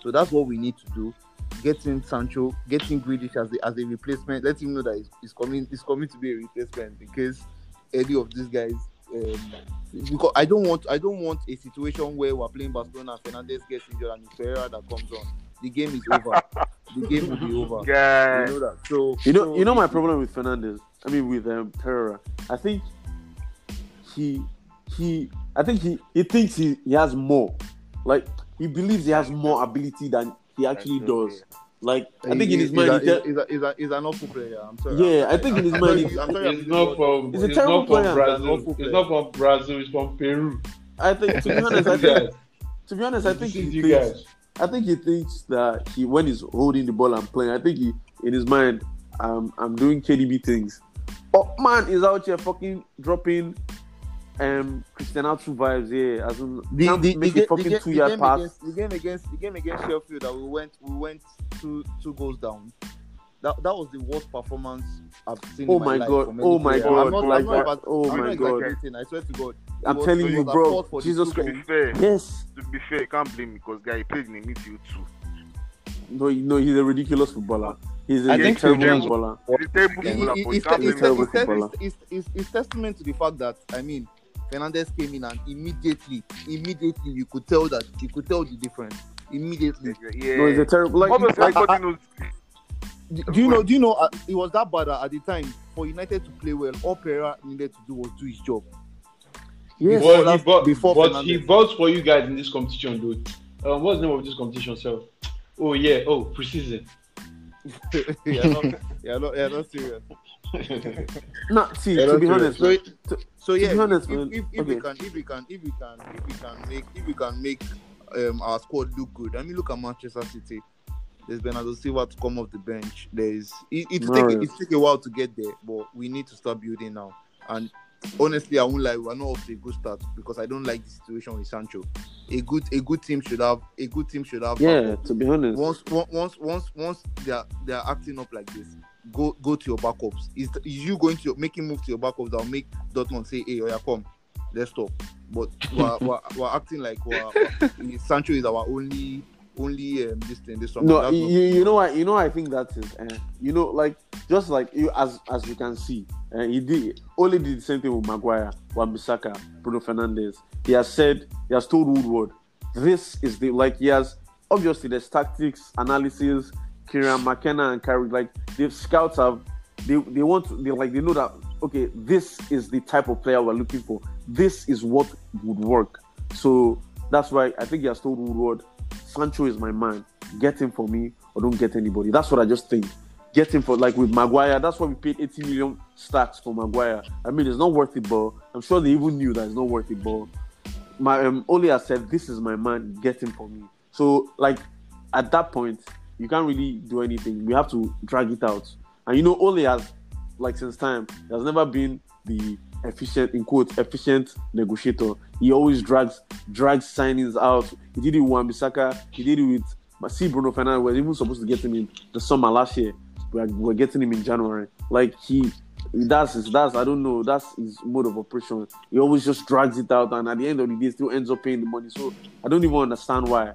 So that's what we need to do. Getting Sancho, getting Grealish as a, as a replacement. Let him know that he's, he's coming. He's coming to be a replacement because any of these guys. Um, because I don't want I don't want a situation where we're playing Barcelona and Fernandes gets injured and it's Pereira that comes on. The game is over. the game will be over. Yeah. You know that. So You know, so you know my problem with Fernandes. I mean, with um, Pereira. I think he, he, I think he, he thinks he, he has more. Like he believes he has more ability than he actually does. Like I think in his he's mind, a, he tell- he's, a, he's, a, he's an awful player. I'm sorry. Yeah, I think in his I'm mind, sorry, he- I'm sorry I'm It's not from. He's a It's terrible not from player. Brazil. Awful It's not from Brazil. It's from Peru. I think to be honest, I think to be honest, I think he thinks, guys. I think he thinks that he when he's holding the ball and playing, I think he in his mind, um, I'm doing KDB things. But man is out here fucking dropping um Cristiano two vibes here. As in The, can't the, the, make ga- a fucking the, two the yard pass. against, the game against the game against Sheffield that we went we went two two goals down. That, that was the worst performance I've seen. Oh in my, my life God. Oh my player. God. I'm not, Like I'm not that. about- Oh I'm my not God. I swear to God. I'm telling you, bro. fault for the Jesus two To Christ. be fair, Yes. to be fair, you can't blame me because guy he played in a midfield too. No, no, he's a ridiculous footballer. He's a I think terrible footballer. He's a terrible footballer, it's testament to the fact that I mean Fernandes came in and immediately, immediately you could tell that you could tell the difference. Immediately. Yeah. No, he's a terrible. Like, Obviously, like everybody knows. Do, do you know? Do you know? Uh, it was that bad at the time for United to play well. All Pereira needed to do was do his job. yes. Before But, he, bought, before but Fernandes. he votes for you guys in this competition, dude. Um, what's the name of this competition, self? Oh yeah. Oh, preseason. yeah, not, yeah, not, yeah, not serious. No, see, to be honest, so, it- so, so yeah, be honest, if, man, if, if, we okay. can, if we can, if we can, if we can make, if we can make um, our squad look good. I mean, look at Manchester City. There's Bernardo Silva to come off the bench. There's it, it take Right. it take a while to get there, but we need to start building now. And honestly, I won't lie, we're not off to a good start because I don't like the situation with Sancho. A good a good team should have a good team should have yeah, backup. to be honest, once once once once once they're they're acting up like this, go go to your backups. Is, is you going to making move to your backups that'll make Dortmund say, "Hey, yeah, come, let's stop." But we're, we're, we're acting like we're, we're- Sancho is our only only um, this thing this summer. no, you, not- you know what, you know, I think that is, uh, you know, like just like you as as you can see, uh, he did only did the same thing with Maguire, Wan-Bissaka, Bruno Fernandes. He has said, he has told Woodward, this is the like he has obviously there's tactics analysis. Kieran McKenna and Carrick, like the scouts have, they they want to, they like they know that okay, this is the type of player we're looking for. This is what would work. So that's why I think he has told Woodward, Sancho is my man. Get him for me or don't get anybody. That's what I just think. Get him for like with Maguire. That's why we paid 80 million stacks for Maguire. I mean, it's not worth it, but I'm sure they even knew that it's not worth it. But my um, Ole has said, "This is my man. Get him for me." So like at that point, you can't really do anything. We have to drag it out. And you know, Ole has like since time, has never been the efficient in quotes efficient negotiator. He always drags drags signings out. He did it with Wan-Bissaka. He did it with but see Bruno Fernandes. We We're even supposed to get him in the summer last year. We're, we're getting him in January. Like he that's his that's I don't know, that's his mode of operation. He always just drags it out and at the end of the day still ends up paying the money. So I don't even understand why.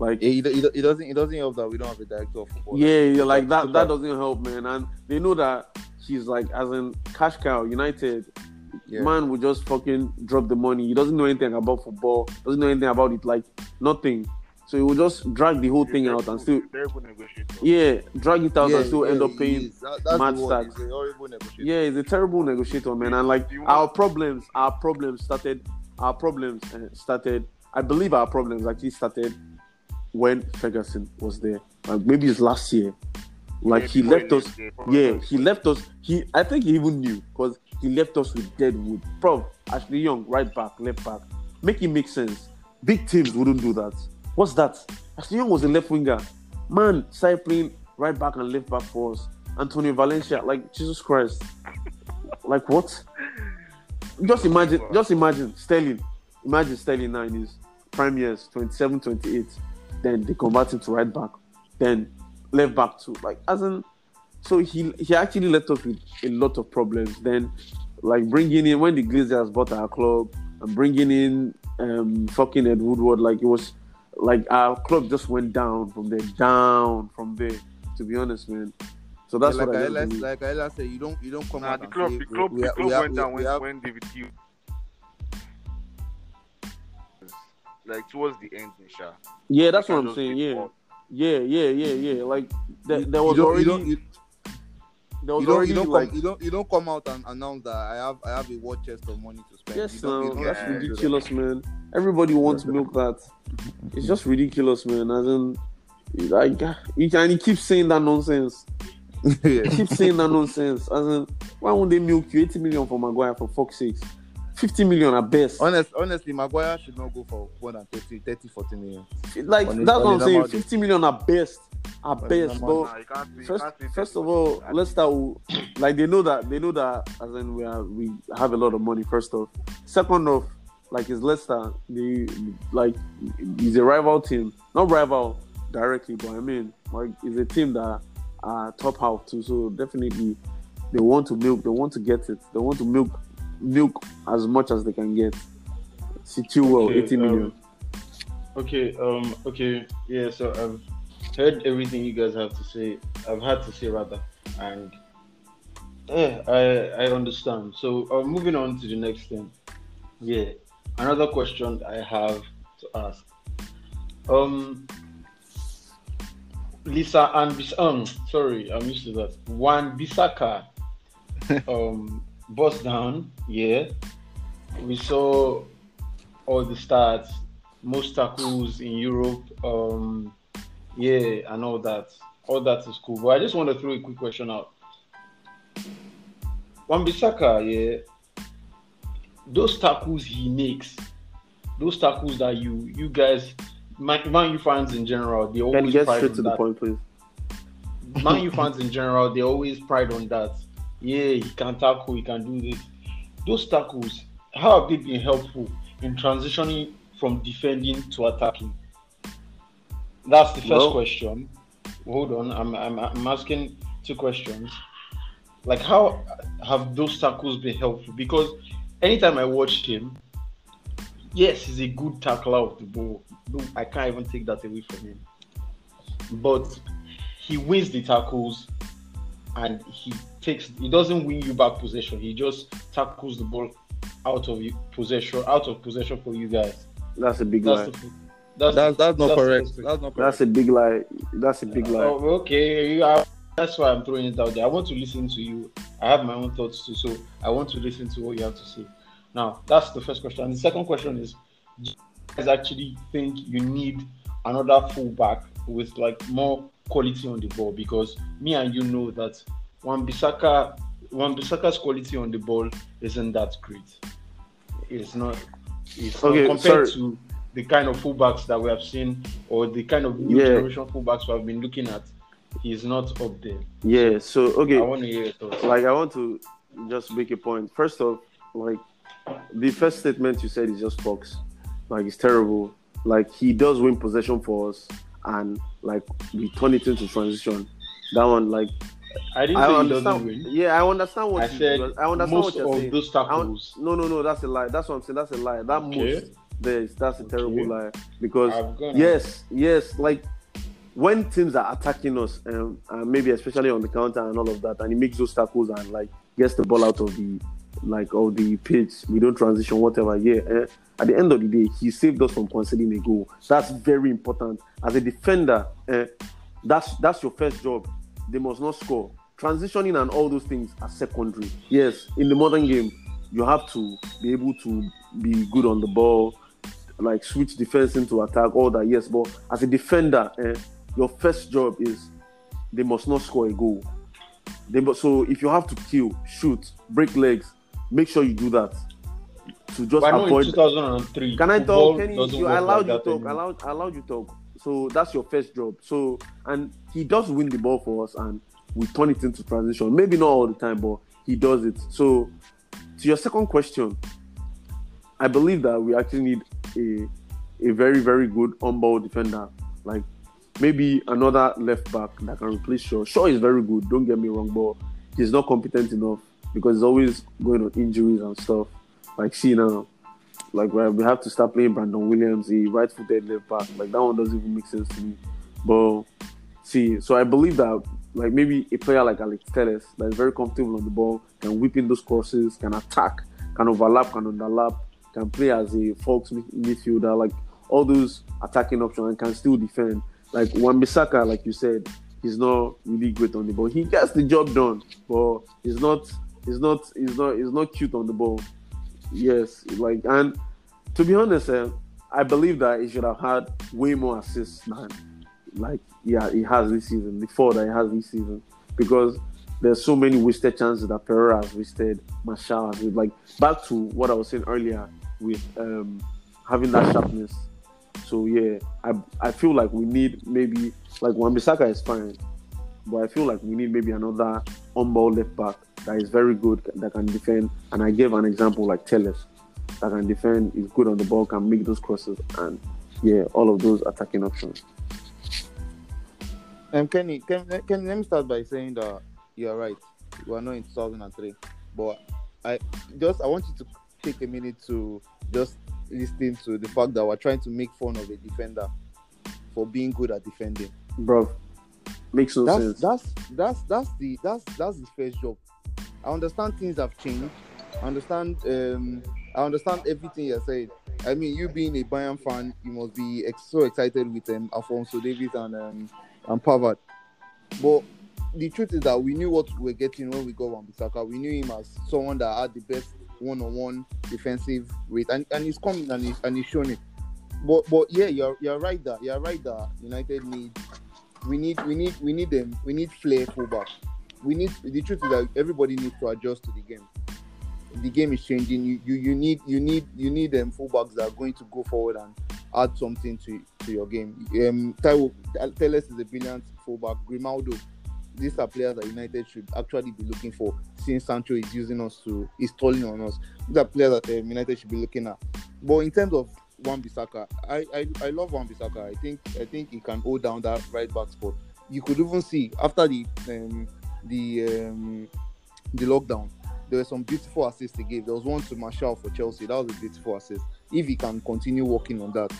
Like Yeah, it, it, it doesn't it doesn't help that we don't have a director of football. yeah, yeah, like that. That doesn't help, man. And they know that he's like, as in cash cow, United. Yeah. Man will just fucking drop the money. He doesn't know anything about football. Doesn't know anything about it. Like nothing. So he will just drag the whole thing out and still, Terrible negotiator. yeah, drag it out Yeah, and still end yeah, up he paying. is. That- mad stacks. He's a horrible negotiator. Yeah, he's a terrible negotiator, man. And like our problems, our problems started, our problems uh, started I believe our problems actually started when Ferguson was there. Like maybe it's last year. Like Yeah, he left us. yeah, he left us. He I think he even knew because he left us with Deadwood. Bro, Ashley Young, right back, left back. Make it make sense. Big teams wouldn't do that. What's that? Ashley Young was a left winger. Man, started playing right back and left back for us. Antonio Valencia, like Jesus Christ. Like what? Just imagine, just imagine Sterling. Imagine Sterling now in his prime years, 27, 28. Then they convert him to right back. Then left back too. Like as in so he he actually left us with a lot of problems. Then like bringing in when the Glazers bought our club and bringing in um fucking Ed Woodward, like it was like our club just went down from there, down from there. To be honest, man. So that's like what I I like, like I said, you don't you don't come Nah, out the and club, say the club, we, the we, club we have, went down we, when, have, when David Hughes, like towards the end, Nisha. Yeah, that's They what I'm saying. Yeah, bought. yeah, yeah, yeah, yeah. Like there, there was don't- already you you, there was you don't, already you don't like come, you don't you don't come out and announce that I have I have a war chest of money to spend. Yes, you don't, you no, don't- that's Yeah. you don't do that. ridiculous, man. Everybody wants milk that. It's just ridiculous, man. As in, like, you can you keep saying that nonsense. yeah. You keep saying that nonsense. As in, why won't they milk you 80 million for Maguire for fuck's sake? 50 million at best. Honest, honestly, Maguire should not go for more than 30, 30 40 million. Like, on that's what I'm saying. 50 million at best. At best. But Nah, you can't say- you first, first of all, let's start. with- Like they know that they know that as in we are we have a lot of money. First off, second off, like it's Leicester. They like he's a rival team, not rival directly, but I mean like it's a team that are top half too. So definitely they want to milk. They want to get it. They want to milk milk as much as they can get. See Chilwell, Okay, 80 million. um, Okay, um, okay, yeah. So I've heard everything you guys have to say. I've had to say rather, and yeah, I I understand. So uh, moving on to the next thing. Yeah, another question I have to ask. Um, Lisa and Bis- um, sorry, I'm used to that. Wan-Bissaka, um, bust down. Yeah, we saw all the stats, most tackles in Europe, um, yeah, and all that. All that is cool. But I just want to throw a quick question out. Wan-Bissaka, yeah, those tackles he makes, those tackles that you you guys, Man, Man U fans in general, they always you get straight to the point, please? Man U fans in general, they always pride on that. Yeah, he can tackle, he can do this. Those tackles, how have they been helpful in transitioning from defending to attacking? That's the first Well- question. Hold on, I'm, I'm I'm asking two questions. Like, how have those tackles been helpful? Because anytime I watch him, yes, he's a good tackler of the ball. No, I can't even take that away from him. But he wins the tackles and he takes he doesn't win you back possession he just tackles the ball out of you possession out of possession for you guys That's a big that's lie. the, that's, That's that's not that's correct. That's not correct. That's a big lie. That's a big lie. oh, okay you are, that's why i'm throwing it out there i want to listen to you i have my own thoughts too so i want to listen to what you have to say now that's the first question and the second question is do you guys actually think you need another fullback with like more quality on the ball because me and you know that Wan-Bissaka one Bisaka's quality on the ball isn't that great. It's not it's not Okay, compared sorry. to the kind of fullbacks that we have seen or the kind of new Yeah. generation fullbacks we have been looking at. He's not up there. Yeah. So okay. I want to hear your thoughts. like I want to just make a point. First off, like the first statement you said is just Fox. Like it's terrible. Like he does win possession for us, and like we turn it into transition. That one, like I didn't I understand. Yeah, I understand what I you. said I understand most what you're of saying. those tackles. no, no, no. That's a lie. That's what I'm saying. That's a lie. That Okay. most there is. That's a Okay. terrible lie because yes, yes, like when teams are attacking us, um, uh, maybe especially on the counter and all of that, and he makes those tackles and like gets the ball out of the like all the pitch, we don't transition, whatever. Yeah, eh, at the end of the day, he saved us from conceding a goal. That's very important as a defender. Eh, that's that's your first job. They must not score. Transitioning and all those things are secondary. Yes, in the modern game, you have to be able to be good on the ball, like switch defense into attack, all that. Yes, but as a defender, eh, your first job is they must not score a goal. They so if you have to kill, shoot, break legs, make sure you do that to just But I know in avoid 2003. can I talk? Can you work allowed like you talk. Allowed, allowed you talk. So that's your first job. So and he does win the ball for us, and we turn it into transition. Maybe not all the time, but he does it. So to your second question, I believe that we actually need a a very very good on ball defender, like maybe another left back that can replace Shaw. Shaw is very good. Don't get me wrong, but he's not competent enough because he's always going on injuries and stuff. Like see now, like we have to start playing Brandon Williams, a right-footed left back. Like that one doesn't even make sense to me. But see, so I believe that like maybe a player like Alex Telles that is very comfortable on the ball, can whip in those crosses, can attack, can overlap, can underlap, can play as a false midfielder, like all those attacking options and can still defend. Like Wan Bissaka, like you said, he's not really great on the ball. He gets the job done, but he's not he's not he's not he's not cute on the ball. Yes, like and to be honest, eh, I believe that he should have had way more assists than like yeah he has this season, four that he has this season. Because there's so many wasted chances that Pereira has wasted, Martial has wasted. like back to what I was saying earlier with um having that sharpness. So yeah, I I feel like we need maybe like Wan Bissaka is fine, but I feel like we need maybe another on ball left back that is very good that can defend. And I gave an example like Telles that can defend, is good on the ball, can make those crosses, and yeah, all of those attacking options. Um, Kenny, can, can let me start by saying that you are right. We are not in 2003, but I just I want you to take a minute to just listen to the fact that we're trying to make fun of a defender for being good at defending. Bro, makes no That's sense. that's that's that's the that's that's his first job. I understand things have changed. I understand um I understand everything you're saying. I mean, you being a Bayern fan, you must be ex- so excited with um, Alphonso Davies and um, and Pavard. But the truth is that we knew what we were getting when we got Wan Bissaka. We knew him as someone that had the best one-on-one defensive rate, and, and he's coming and he's, and he's shown it. But but yeah, you're you're right that you're right that United need we need we need we need them we need flair fullback. We need the truth is that everybody needs to adjust to the game. The game is changing. You you, you need you need you need them fullbacks that are going to go forward and add something to to your game. Um, Taiwo Telles is a brilliant fullback. Grimaldo, these are players that United should actually be looking for. Since Sancho is using us to is tolling on us, these are players that um, United should be looking at. But in terms of Wan Bissaka, I, I I love Wan Bissaka. I think I think he can hold down that right back spot. You could even see after the um, the um, the lockdown, there were some beautiful assists he gave. There was one to Martial for Chelsea. That was a beautiful assist. If he can continue working on that,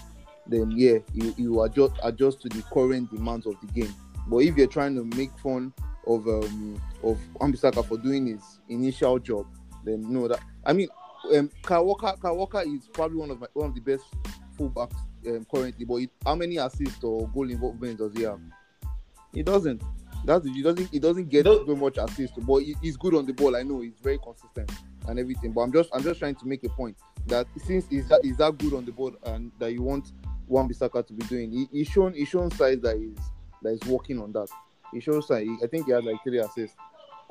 then yeah, you, will adjust adjust to the current demands of the game. But if you're trying to make fun of um of Ambisaka for doing his initial job, then no, that I mean, um, Kyle Walker, Kyle Walker is probably one of my one of the best fullbacks um, currently. But it, how many assists or goal involvement does he have? He doesn't. That's he doesn't he doesn't get No. so much assist, but he, he's good on the ball. I know he's very consistent and everything. But I'm just I'm just trying to make a point that since he's that he's that good on the ball and that you want Wan Bissaka to be doing, he, he's shown he's shown signs that he's that he's working on that. He shows signs. I think he had like three assists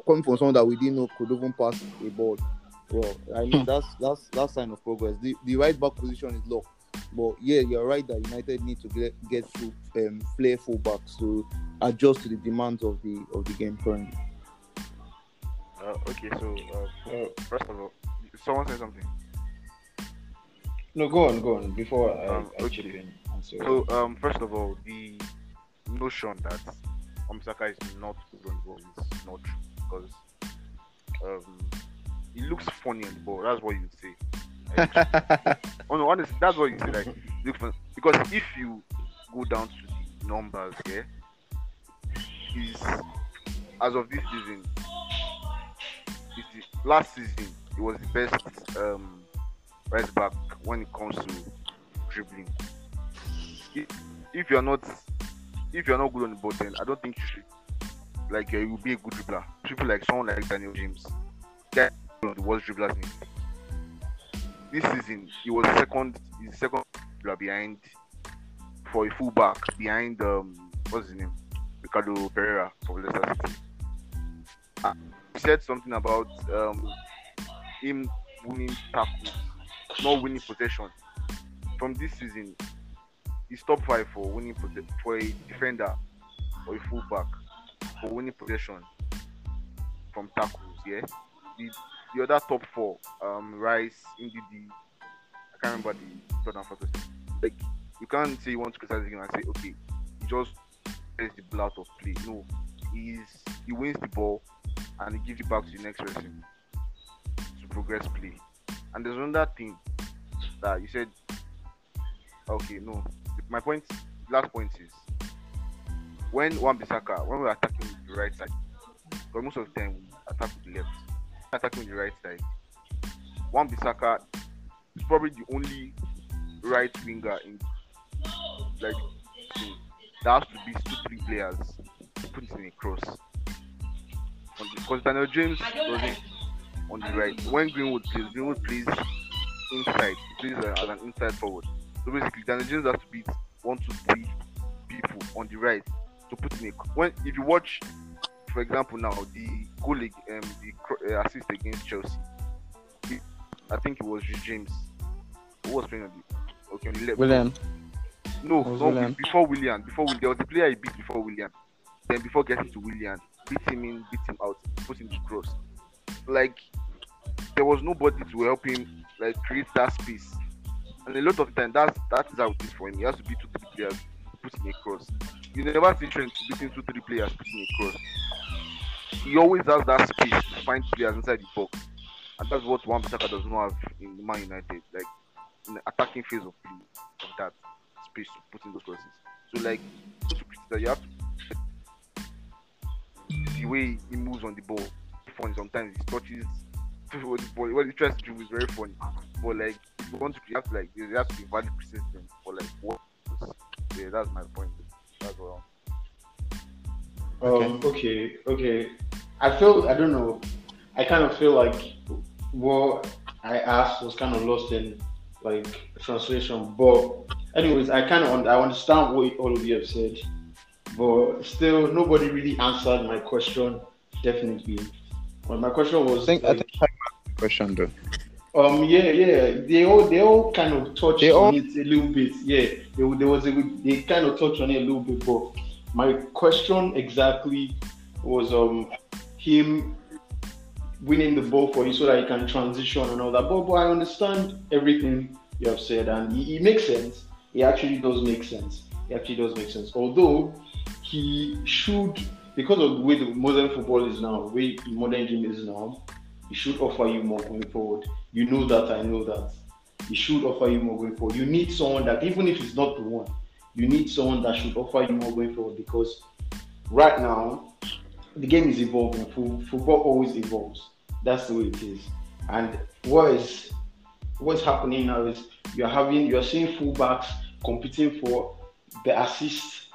coming from someone that we didn't know could even pass a ball. Well, I mean that's that's that's sign of progress. The the right back position is locked. But yeah, you're right that United need to get get to um, play fullbacks to adjust to the demands of the of the game currently. Uh, okay, so uh, first of all, someone said something. No, go on, go on. Before I, Um, I okay. chip in. and So, So, um, first of all, the notion that Omsaka is not good on the ball is not true because um, he looks funny on the ball. That's what you'd say. Like, oh no, honestly, that's what you say. Like, look because if you go down to the numbers here, he's as of this season, he's the, last season he was the best um, right back when it comes to dribbling. If, if you're not if you're not good on the ball, then I don't think you should like you will be a good dribbler. People like someone like Daniel James, guy one of the worst dribblers in this season. He was second. Second behind for a fullback behind um what's his name Ricardo Pereira for Leicester City. Uh, he said something about um him winning tackles, not winning possession. From this season, he's top five for winning possession for a defender or a fullback for winning possession from tackles. Yeah, the other top four, um, Rice, Ndidi, I can't remember the third and fourth. Like you can't say you want to criticize him and say okay, he just plays the ball out of play. No, he's he wins the ball and he gives it back to the next person to progress play. And there's another thing that you said. Okay, no. My point, last point is when Wan Bissaka, when we're attacking the right side, because most of the time we attack with the left, attacking the right side. Wan Bissaka is probably the only right winger in like that has to be two three players put it in a cross. Because Daniel James doesn't on the right. When Greenwood plays, Greenwood plays inside. Plays uh, as an inside forward. So basically, Daniel James has to beat one, two, three people on the right to put in a. When if you watch, for example, now the goal, um, the uh, assist against Chelsea, he- I think it was James who was playing on the okay on the left. Willian. No, no, Willian? before Willian. Before Willian, there was a player he beat before Willian. Then before getting to Willian, beat him in, beat him out, put him to cross. Like there was nobody to help him like create that space. And a lot of time that's that is how it is for him. He has to beat two, three players putting a cross. You never see beating two, three players putting a cross. He always has that space to find players inside the box. And that's what Wan Bissaka does not have in Man United. Like in the attacking phase of play of that space to put in those crosses. So like you have to the way he moves on the ball. Funny sometimes he touches the ball. What he tries to do is very funny. But like you want to you have to like there has to be valid criticism for like what yeah, that's my point. That's all. Um, okay, okay. I feel I don't know. I kind of feel like what I asked was kind of lost in like translation. But anyways, I kind of I understand what all of you have said, but still nobody really answered my question. Definitely, well, my question was I think I think I have a question though. Um yeah yeah. They all they all kind of touched They on all- it a little bit. Yeah there, there was a they kind of touched on it a little bit but my question exactly was um him winning the ball for you so that he can transition and all that. But, but I understand everything you have said and it, it makes sense. It actually does make sense. It actually does make sense. Although he should because of the way the modern football is now the way the modern game is now he should offer you more going forward you know that, I know that. He should offer you more going forward. You need someone that, even if it's not the one, you need someone that should offer you more going forward because right now, the game is evolving. Fo- Football always evolves. That's the way it is. And what is what's happening now is you're having you're seeing fullbacks competing for the assist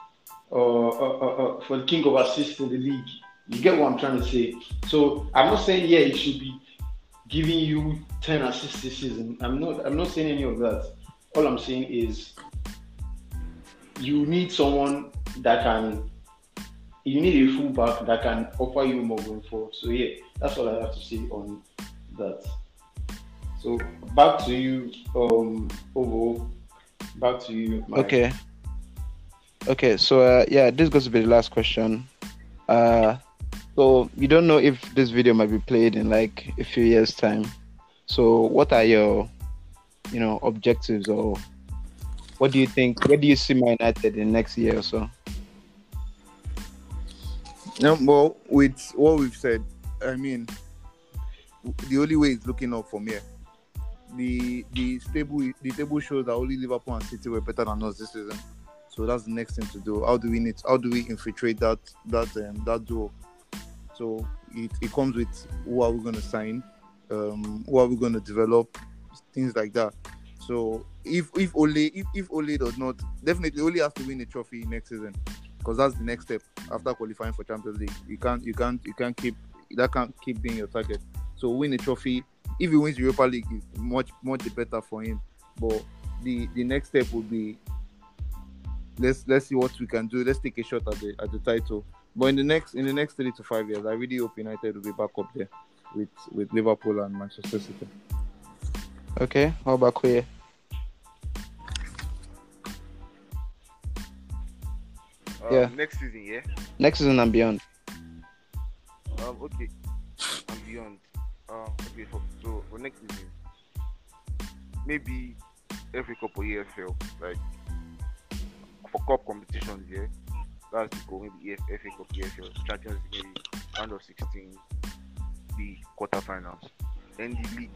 uh, uh, uh, uh, for the king of assists in the league. You get what I'm trying to say? So I'm not saying yeah, it should be giving you 10 assists this season. I'm not I'm not saying any of that. All I'm saying is you need someone that can you need a fullback that can offer you more going forward. So yeah, that's all I have to say on that. So back to you, um Ovo. Back to you. Mike. Okay. Okay, so uh, yeah, this goes to be the last question. Uh, so you don't know if this video might be played in like a few years' time. So what are your, you know, objectives or what do you think? Where do you see Man United in next year or so? No, well, with what we've said, I mean, the only way is looking up from here. The the stable the table shows that only Liverpool and City were better than us this season. So that's the next thing to do. How do we need? How do we infiltrate that that um, that duo? So it, it comes with who are we going to sign, um, who are we going to develop, things like that. So if if Ole if, if Ole does not definitely Ole has to win a trophy next season because that's the next step after qualifying for Champions League. You can't you can't you can't keep that can't keep being your target. So win a trophy. If he wins Europa League, is much much better for him. But the the next step would be let's let's see what we can do. Let's take a shot at the at the title. But in the next in the next three to five years, I really hope United will be back up there with with Liverpool and Manchester City. Okay, how about Queer? Um, Yeah. Next season, yeah. Next season and beyond. Um, okay. And beyond. Um, okay. For, so for next season, maybe every couple or EFL, like for cup competitions, yeah. That's the goal. Maybe EF, FA Cup, EFL, Champions League, maybe round of 16, the quarterfinals. Then the league.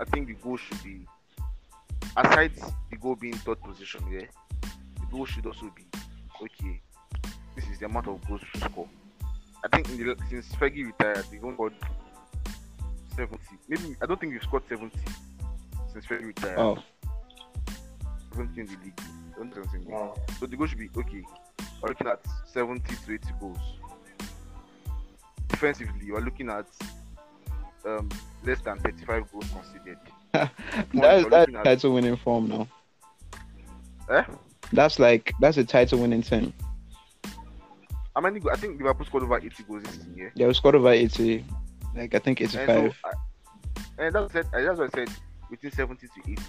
I think the goal should be, aside the goal being third position, yeah. The goal should also be okay this is the amount of goals we score. I think in the, since Fergie retired, we've only scored 70. Maybe I don't think we've scored 70 since Fergie retired. Oh, 70 in the league. Don't 70 in the league. Wow. So the goal should be okay. We're looking at 70 to 80 goals. Defensively, we're looking at um, less than 35 goals conceded. that's that's at- title winning form now. Eh? That's like that's a title winning team. How many? I think Liverpool scored over 80 goals this season. Yeah. We scored over eighty, like I think And so. I, and that's, what I said, that's what I said between 70 to 80.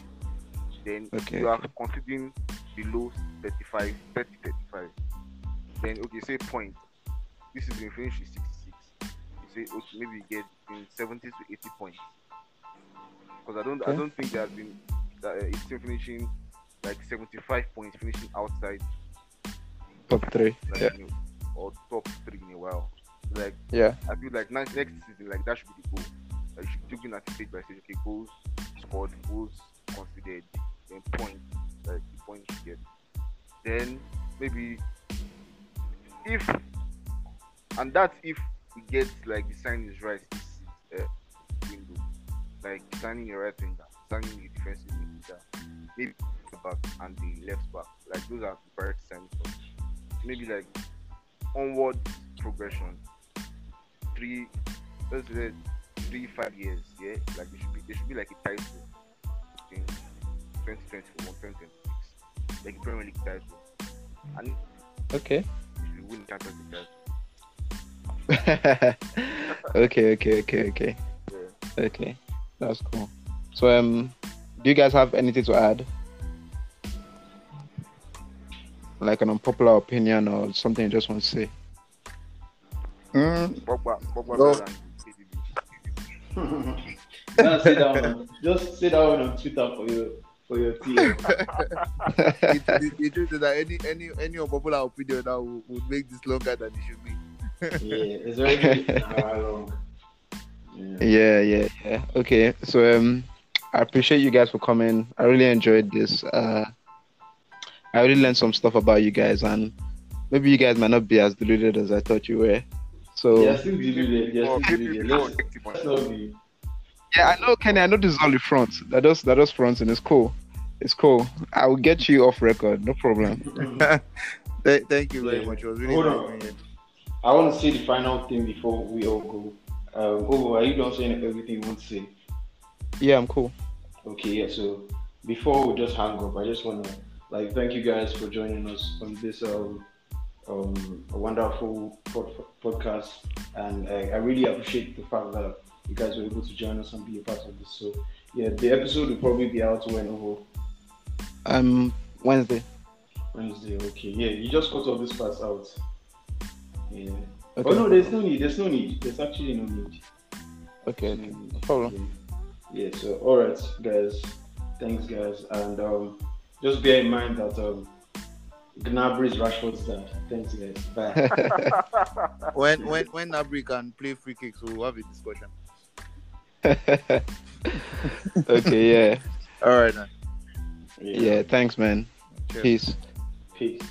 Then Okay, you are conceding below 35, 30, 35. Then, okay, say point. This is when finish with 66. Say, okay, maybe you get between 70 to 80 points. Because I don't, I don't think there has been that uh, it's still finishing like 75 points, finishing outside, top three. like, Yeah, you know, or top three in a while. Like, yeah. I feel like next, next season, like that should be the goal. Like, you should be looking at it stage by stage. Okay, goals scored, goals considered, then points, like the points you get. Then maybe if, and that's if we get like the signings right this uh, window, like signing a right winger, signing a defensive midfielder, maybe the back and the left back. Like those are the priority signings. Maybe like onward progression three let's say three five years yeah like there should be there should be like a title in 2021 2026 like a Premier League title and Okay. if you win the Champions League title okay, okay, okay, okay, yeah. okay. That's cool. So, um, do you guys have anything to add? Like an unpopular opinion or something you just want to say? Mm, Pogba Pogba No. better than KDB. Just sit down. Just sit down on Twitter for your for your team. the, the, the truth is that any any any unpopular opinion now would, would make this longer than it should be. Yeah, it's already an hour long. Yeah. Yeah, yeah, yeah. Okay, so um, I appreciate you guys for coming. I really enjoyed this. Uh, I really learned some stuff about you guys, and maybe you guys might not be as deluded as I thought you were. So They're still deluded. They're still KDB deluded. Let's, objective let's one. not be. yeah, I know, Kenny. I know this is only front. That does that does front, and it's cool. It's cool. I will get you off record, no problem. Thank you very Yeah. much. It was really Hold nice on. I want to say the final thing before we all go. Um, oh, are you done saying everything you want to say? Yeah, I'm cool. Okay, yeah. So before we just hang up, I just want to like thank you guys for joining us on this um, um wonderful pod- podcast, and I, I really appreciate the fact that you guys were able to join us and be a part of this. So yeah, the episode will probably be out when over Um, Wednesday. Wednesday. Okay, yeah. You just cut all this parts out. Yeah. Okay. Oh no, there's no need. There's no need. There's actually no need. Okay. okay. No problem. Yeah. yeah, so all right, guys. Thanks, guys, and um, just bear in mind that um, Gnabry is Rashford's dad. Thanks, guys. Bye. When when when Gnabry can play free kicks, we'll have a discussion. okay. Yeah. All right, then. Yeah. Thanks, man. Cheers. Peace. Peace.